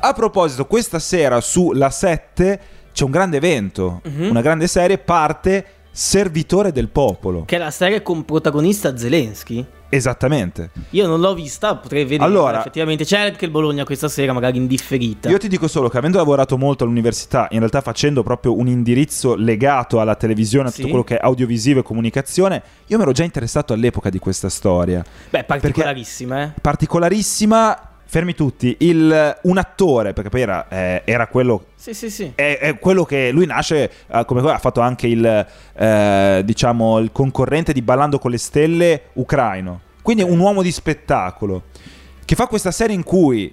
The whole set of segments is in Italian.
A proposito, questa sera su La 7 c'è un grande evento, Mhm. una grande serie, parte Servitore del Popolo. Che è la serie con protagonista Zelensky. Esattamente. Io non l'ho vista, potrei vedere. Allora- effettivamente c'è anche il Bologna questa sera, magari indifferita. Io ti dico solo che avendo lavorato molto all'università, in realtà facendo proprio un indirizzo legato alla televisione, a tutto Sì. quello che è audiovisivo e comunicazione, io mi ero già interessato all'epoca di questa storia. Beh, particolarissima, eh. Particolarissima, fermi tutti, il- un attore, perché poi era, eh, era quello Sì, sì, sì. è, è quello che lui nasce eh, come ha fatto anche il eh, diciamo il concorrente di Ballando con le stelle ucraino quindi è un uomo di spettacolo che fa questa serie in cui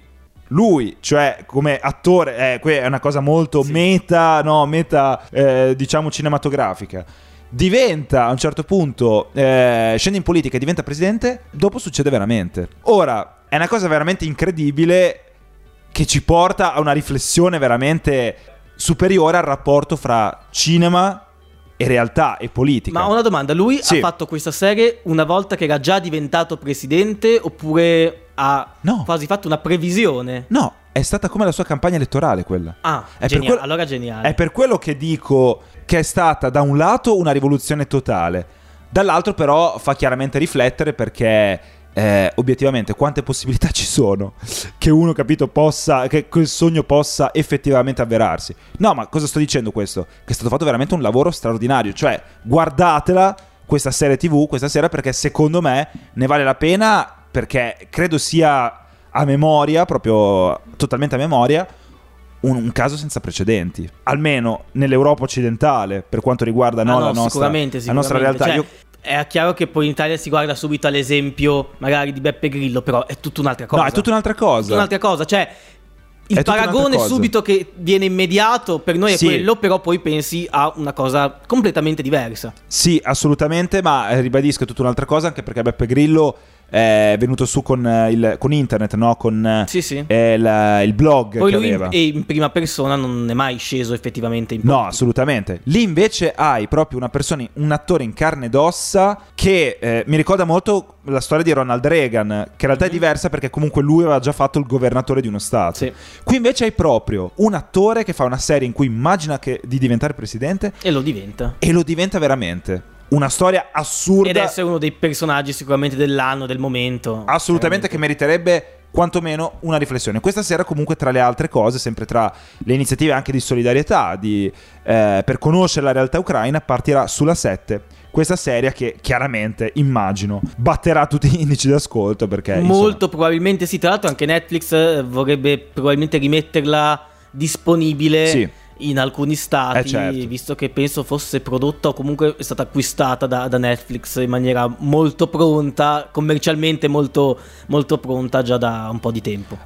lui, cioè come attore, eh, qui è una cosa molto Sì. meta, no, meta eh, diciamo cinematografica. Diventa a un certo punto, eh, scende in politica e diventa presidente, dopo succede veramente. Ora, è una cosa veramente incredibile che ci porta a una riflessione veramente superiore al rapporto fra cinema e realtà e politica. Ma una domanda, lui Sì. ha fatto questa serie una volta che era già diventato presidente oppure ha No. quasi fatto una previsione? No, è stata come la sua campagna elettorale quella. Ah, È geniale, quello- allora geniale. È per quello che dico che è stata da un lato una rivoluzione totale, dall'altro però fa chiaramente riflettere perché eh, obiettivamente quante possibilità ci sono che uno capito possa, che quel sogno possa effettivamente avverarsi. No, ma cosa sto dicendo questo? Che è stato fatto veramente un lavoro straordinario, cioè guardatela questa serie tv questa sera perché secondo me ne vale la pena perché credo sia a memoria, proprio totalmente a memoria, un, un caso senza precedenti, almeno nell'Europa occidentale, per quanto riguarda Ah, no, no, la, nostra, sicuramente, la nostra sicuramente. realtà. Cioè, Io- È chiaro che poi in Italia si guarda subito all'esempio magari di Beppe Grillo, però è tutta un'altra cosa. no, è tutta un'altra cosa. Tutta un'altra cosa, cioè il È paragone subito che viene immediato per noi è Sì. quello, però poi pensi a una cosa completamente diversa. Sì, assolutamente, ma eh, ribadisco è tutta un'altra cosa anche perché Beppe Grillo è venuto su con, eh, il, con internet, no? con eh, Sì, sì. eh, la- il blog Poi che lui in, aveva. e in prima persona non è mai sceso effettivamente in No, politica. assolutamente. Lì invece hai proprio una persona, un attore in carne ed ossa che eh, mi ricorda molto la storia di Ronald Reagan, che in realtà è diversa perché comunque lui aveva già fatto il governatore di uno stato. Sì. Qui invece hai proprio un attore che fa una serie in cui immagina che- di diventare presidente E lo diventa. e lo diventa veramente. Una storia assurda. Ed essere uno dei personaggi sicuramente dell'anno, del momento. assolutamente che meriterebbe quantomeno una riflessione. Questa sera comunque tra le altre cose, sempre tra le iniziative anche di solidarietà, di, eh, per conoscere la realtà ucraina, partirà sulla 7 questa serie che chiaramente, immagino, batterà tutti gli indici di ascolto perché... insomma, Molto probabilmente sì. Tra l'altro, anche Netflix eh, vorrebbe probabilmente rimetterla disponibile Sì. In alcuni stati, Eh, certo. visto che penso fosse prodotta o comunque è stata acquistata da, da Netflix in maniera molto pronta, commercialmente molto, molto pronta già da un po' di tempo.